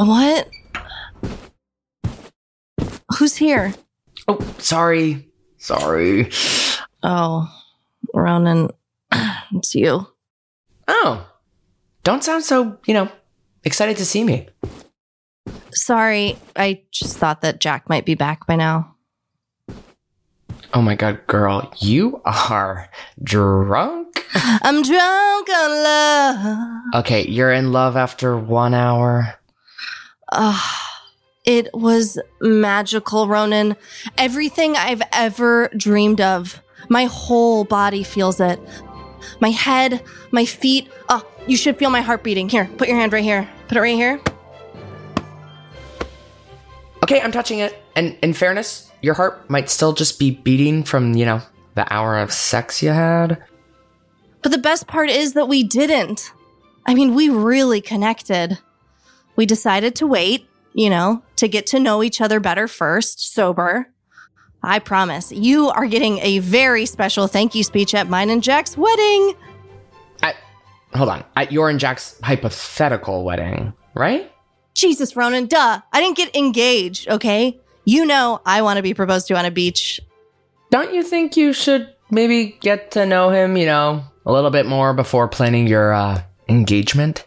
What? Who's here? Oh, sorry. Sorry. Oh, Ronan, it's you. Oh. Don't sound so, you know, excited to see me. Sorry, I just thought that Jack might be back by now. Oh my god, girl, you are drunk? I'm drunk on love. Okay, you're in love after one hour. Ah, it was magical, Ronan. Everything I've ever dreamed of. My whole body feels it. My head, my feet. Oh, you should feel my heart beating. Here, put your hand right here. Put it right here. Okay, I'm touching it. And in fairness, your heart might still just be beating from, you know, the hour of sex you had. But the best part is that we didn't. I mean, we really connected. We decided to wait, you know, to get to know each other better first, sober. I promise you are getting a very special thank you speech at mine and Jack's wedding. At, hold on. At your and Jack's hypothetical wedding, right? Jesus, Ronan, duh. I didn't get engaged, okay? You know I want to be proposed to on a beach. Don't you think you should maybe get to know him, you know, a little bit more before planning your uh, engagement?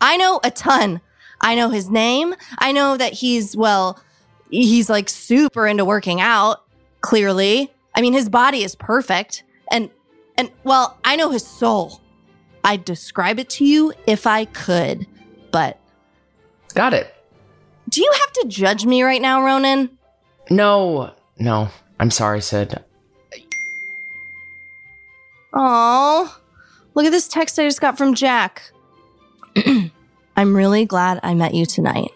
I know a ton. I know his name. I know that he's, well, he's like super into working out, clearly. I mean, his body is perfect. And, and, well, I know his soul. I'd describe it to you if I could, but Got it. do you have to judge me right now, Ronan? No, no. I'm sorry, Sid. Oh, look at this text I just got from Jack. I'm really glad I met you tonight.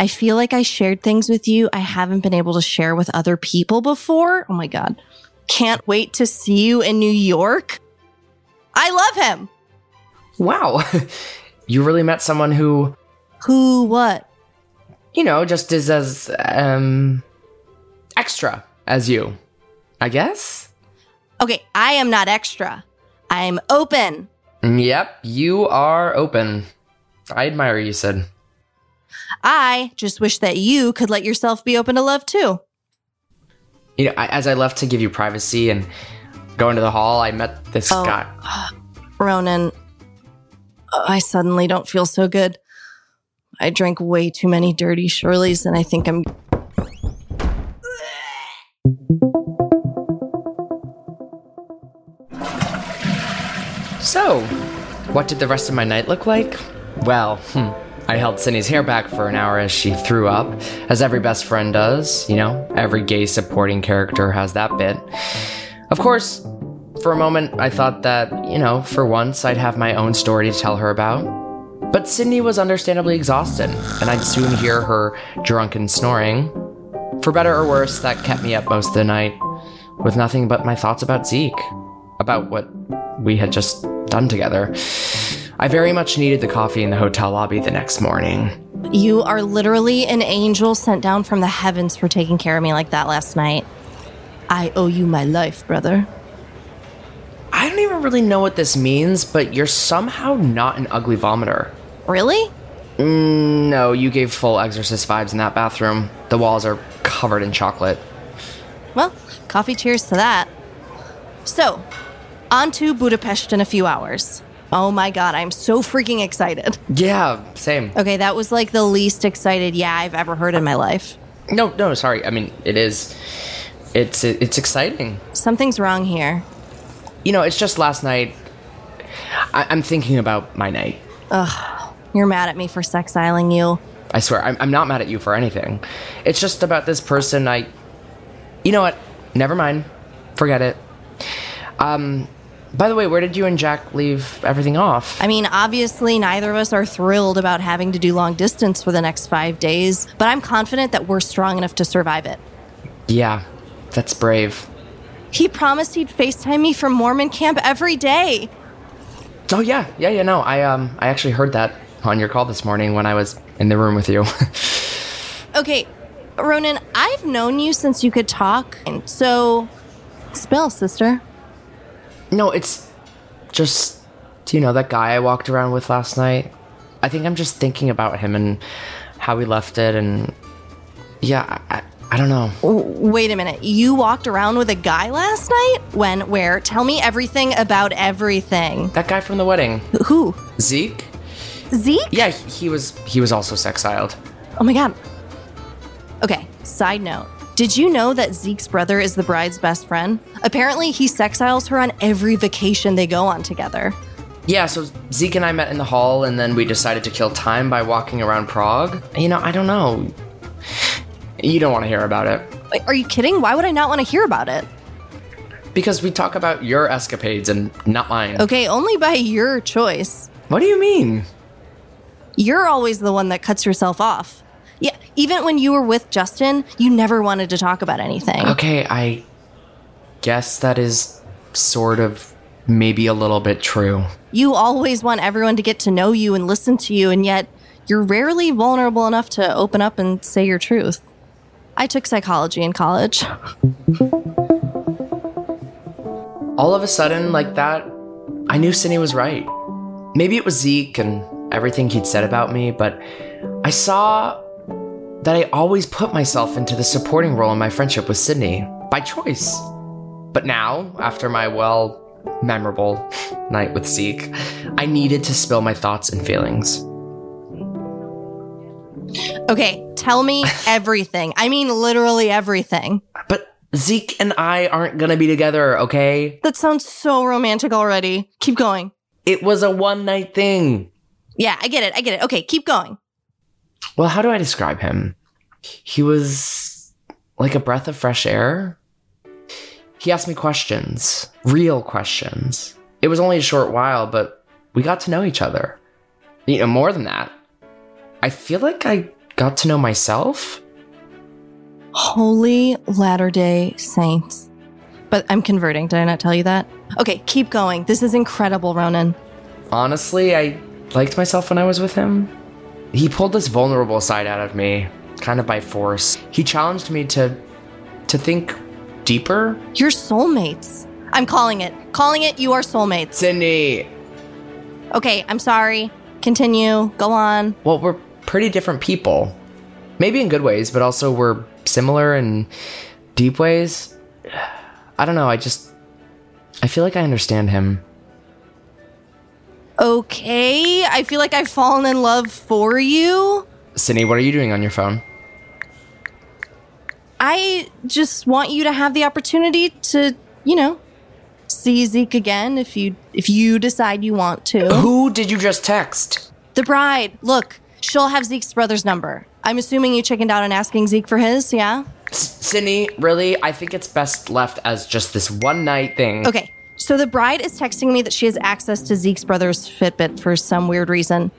I feel like I shared things with you I haven't been able to share with other people before. Oh my God. Can't wait to see you in New York. I love him. Wow. you really met someone who, Who, what? you know, just is as, um, extra as you. I guess? Okay, I am not extra. I'm open. Yep, you are open. I admire you, Sid. I just wish that you could let yourself be open to love too. You know, I, as I left to give you privacy and go into the hall, I met this Oh. guy. Ronan, I suddenly don't feel so good. I drank way too many dirty Shirleys, and I think I'm. So, what did the rest of my night look like? Well, hmm, I held Sydney's hair back for an hour as she threw up, as every best friend does. You know, every gay supporting character has that bit. Of course, for a moment, I thought that, you know, for once I'd have my own story to tell her about. But Sydney was understandably exhausted, and I'd soon hear her drunken snoring. For better or worse, that kept me up most of the night, with nothing but my thoughts about Zeke, about what we had just done together. I very much needed the coffee in the hotel lobby the next morning. You are literally an angel sent down from the heavens for taking care of me like that last night. I owe you my life, brother. I don't even really know what this means, but you're somehow not an ugly vomiter. Really? Mm, no, you gave full exorcist vibes in that bathroom. The walls are covered in chocolate. Well, coffee cheers to that. So, on to Budapest in a few hours. Oh my god, I'm so freaking excited. Yeah, same. Okay, that was like the least excited yeah I've ever heard in my life. No, no, sorry. I mean, it is. It's it's exciting. Something's wrong here. You know, it's just last night. I, I'm thinking about my night. Ugh, you're mad at me for sexiling you. I swear, I'm, I'm not mad at you for anything. It's just about this person. I, you know what? Never mind. Forget it. Um, by the way, where did you and Jack leave everything off? I mean, obviously, neither of us are thrilled about having to do long distance for the next five days, but I'm confident that we're strong enough to survive it. yeah, that's brave. He promised he'd FaceTime me from Mormon camp every day. Oh yeah, yeah, yeah. No, I um, I actually heard that on your call this morning when I was in the room with you. Okay, Ronan, I've known you since you could talk, and so spill, sister. No, it's just, do you know that guy I walked around with last night? I think I'm just thinking about him and how we left it, and yeah, I, I don't know. Wait a minute. You walked around with a guy last night? When? Where? Tell me everything about everything. That guy from the wedding, Who? Zeke. Zeke? Yeah, he was he was also sexiled. Oh my god. Okay, side note. Did you know that Zeke's brother is the bride's best friend? Apparently, he sexiles her on every vacation they go on together. Yeah, so Zeke and I met in the hall, and then we decided to kill time by walking around Prague. You know, I don't know. You don't want to hear about it Wait, Are you kidding? Why would I not want to hear about it? because we talk about your escapades and not mine. Okay, only by your choice. What do you mean? You're always the one that cuts yourself off. Even when you were with Justin, you never wanted to talk about anything. Okay, I guess that is sort of maybe a little bit true. You always want everyone to get to know you and listen to you, and yet you're rarely vulnerable enough to open up and say your truth. I took psychology in college. All of a sudden, like that, I knew Sydney was right. Maybe it was Zeke and everything he'd said about me, but I saw that I always put myself into the supporting role in my friendship with Sydney by choice. But now, after my well, memorable night with Zeke, I needed to spill my thoughts and feelings. Okay, tell me everything. I mean, literally everything. But Zeke and I aren't gonna be together, okay? That sounds so romantic already. Keep going. It was a one night thing. Yeah, I get it. I get it. Okay, keep going. Well, how do I describe him? He was like a breath of fresh air. He asked me questions, real questions. It was only a short while, but we got to know each other. You know, more than that, I feel like I got to know myself. Holy Latter day Saints. But I'm converting. Did I not tell you that? Okay, keep going. This is incredible, Ronan. Honestly, I liked myself when I was with him. He pulled this vulnerable side out of me, kind of by force. He challenged me to to think deeper. You're soulmates. I'm calling it. Calling it, you are soulmates. Sydney, Okay, I'm sorry. Continue. Go on. well, we're pretty different people. Maybe in good ways, but also we're similar in deep ways. I don't know, I just I feel like I understand him. Okay, I feel like I've fallen in love for you. Sydney, what are you doing on your phone? I just want you to have the opportunity to, you know, see Zeke again if you if you decide you want to. Who did you just text? The bride. Look, she'll have Zeke's brother's number. I'm assuming you chickened out on asking Zeke for his, yeah? Sydney, really? I think it's best left as just this one night thing. Okay. So the bride is texting me that she has access to Zeke's brother's Fitbit for some weird reason.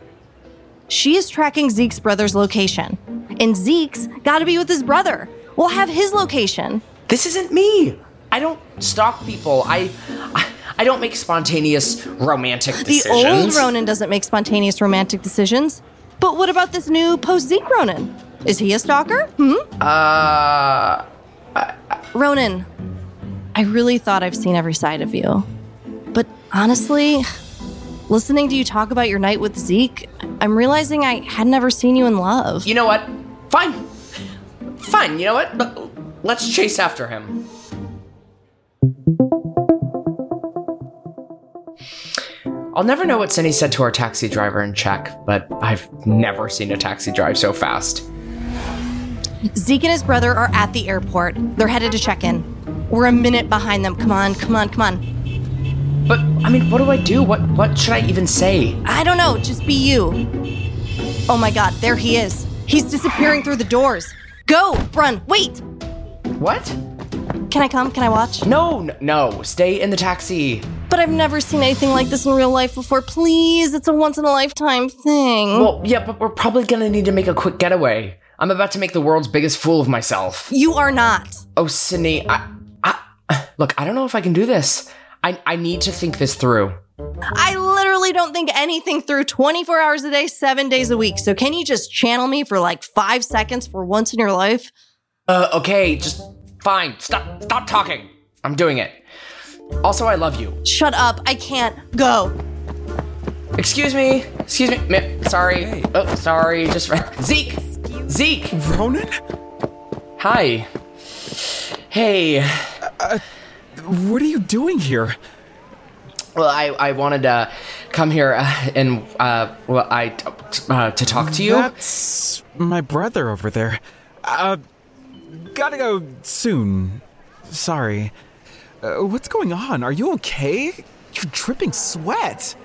She is tracking Zeke's brother's location. And Zeke's got to be with his brother. We'll have his location. This isn't me. I don't stalk people. I I, I don't make spontaneous romantic decisions. The old Ronan doesn't make spontaneous romantic decisions. But what about this new post Zeke Ronan? Is he a stalker? Hmm? Uh Ronan, I really thought I've seen every side of you. But honestly, listening to you talk about your night with Zeke, I'm realizing I had never seen you in love. You know what? Fine. Fine, you know what? Let's chase after him. I'll never know what Sydney said to our taxi driver in Czech, but I've never seen a taxi drive so fast. Zeke and his brother are at the airport. They're headed to check in. We're a minute behind them. Come on, come on, come on. But I mean, what do I do? What what should I even say? I don't know, just be you. Oh my god, there he is. He's disappearing through the doors. Go, run, wait. What? Can I come? Can I watch? No, no, stay in the taxi. But I've never seen anything like this in real life before. Please, it's a once in a lifetime thing. Well, yeah, but we're probably gonna need to make a quick getaway. I'm about to make the world's biggest fool of myself. you are not. Oh, Sydney, I, I, look, I don't know if I can do this. I, I need to think this through. I literally don't think anything through 24 hours a day, seven days a week. So can you just channel me for like five seconds for once in your life? Uh, okay, just fine. Stop, stop talking. I'm doing it. Also, I love you. Shut up. I can't. Go. Excuse me. Excuse me. Ma- sorry. Hey. Oh, sorry. Just Zeke. Zeke. Ronan? Hi. Hey. What are you doing here? Well, I, I wanted to come here uh, and uh, well, I uh, to talk to you. That's my brother over there. Uh, gotta go soon. Sorry. Uh, what's going on? Are you okay? You're dripping sweat.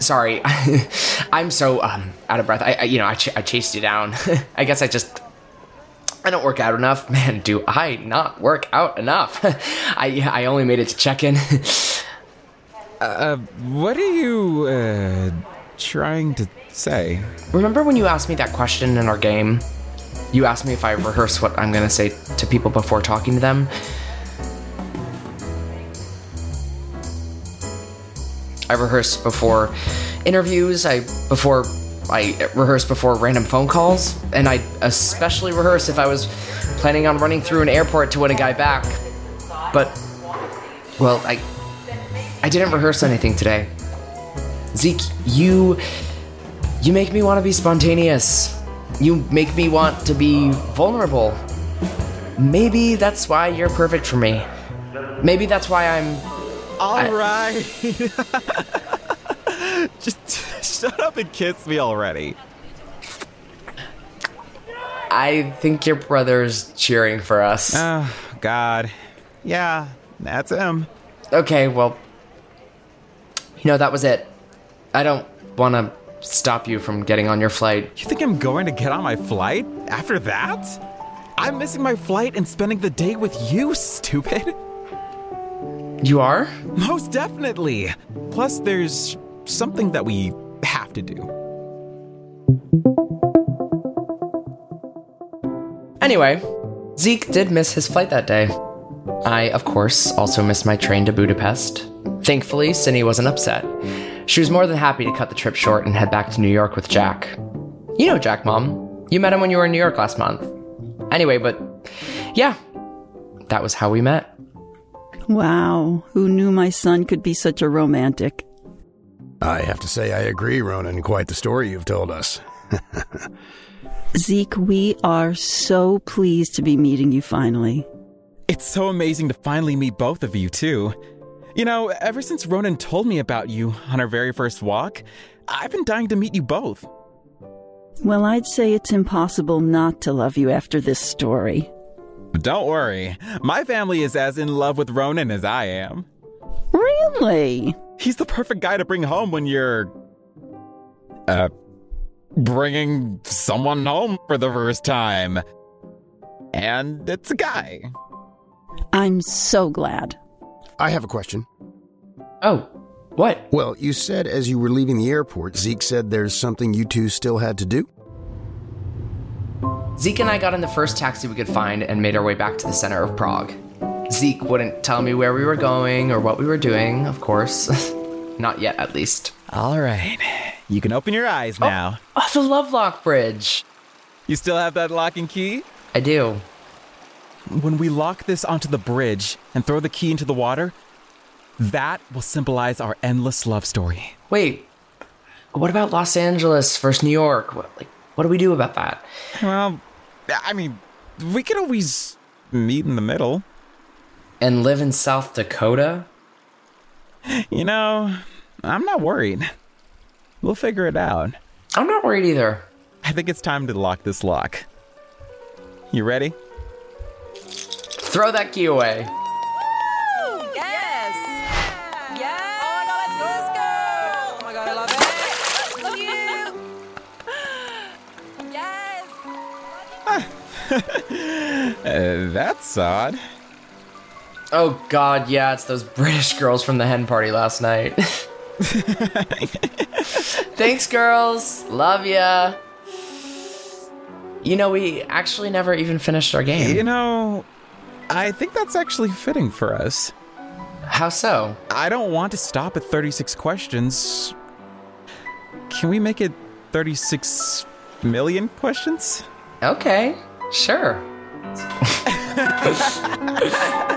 Sorry, I'm so um, out of breath. I, I you know I, ch- I chased you down. I guess I just I don't work out enough. Man, do I not work out enough? I I only made it to check in. Uh, what are you, uh, trying to say? Remember when you asked me that question in our game? You asked me if I rehearse what I'm gonna say to people before talking to them. I rehearse before interviews. I before I rehearse before random phone calls, and I especially rehearse if I was planning on running through an airport to win a guy back. But well, I I didn't rehearse anything today. Zeke, you you make me want to be spontaneous. You make me want to be vulnerable. Maybe that's why you're perfect for me. Maybe that's why I'm All right. Just shut up and kiss me already. I think your brother's cheering for us. Oh, God. Yeah, that's him. Okay, well, you know, that was it. I don't want to stop you from getting on your flight. You think I'm going to get on my flight after that? I'm missing my flight and spending the day with you, stupid. You are? Most definitely. Plus, there's something that we have to do. Anyway, Zeke did miss his flight that day. I, of course, also missed my train to Budapest. Thankfully, Sydney wasn't upset. She was more than happy to cut the trip short and head back to New York with Jack. You know Jack, Mom. You met him when you were in New York last month. Anyway, but yeah, that was how we met. Wow, who knew my son could be such a romantic? I have to say, I agree, Ronan. Quite the story you've told us. Zeke, we are so pleased to be meeting you finally. It's so amazing to finally meet both of you, too. You know, ever since Ronan told me about you on our very first walk, I've been dying to meet you both. Well, I'd say it's impossible not to love you after this story. Don't worry, my family is as in love with Ronan as I am. Really? He's the perfect guy to bring home when you're. Uh. bringing someone home for the first time. And it's a guy. I'm so glad. I have a question. Oh, what? Well, you said as you were leaving the airport, Zeke said there's something you two still had to do? Zeke and I got in the first taxi we could find and made our way back to the center of Prague. Zeke wouldn't tell me where we were going or what we were doing, of course. Not yet, at least. All right. You can open your eyes oh, now. Oh, the Lovelock Bridge! You still have that lock and key? I do. When we lock this onto the bridge and throw the key into the water, that will symbolize our endless love story. Wait, what about Los Angeles versus New York? What, like, what do we do about that? Well, I mean, we could always meet in the middle. And live in South Dakota? You know, I'm not worried. We'll figure it out. I'm not worried either. I think it's time to lock this lock. You ready? Throw that key away. Yes! Yes! Oh my god, let's go! Oh my god, I love it! Love you! Yes! Uh, that's odd. Oh god, yeah, it's those British girls from the hen party last night. Thanks, girls. Love ya. You know, we actually never even finished our game. You know, I think that's actually fitting for us. How so? I don't want to stop at 36 questions. Can we make it 36 million questions? Okay, sure.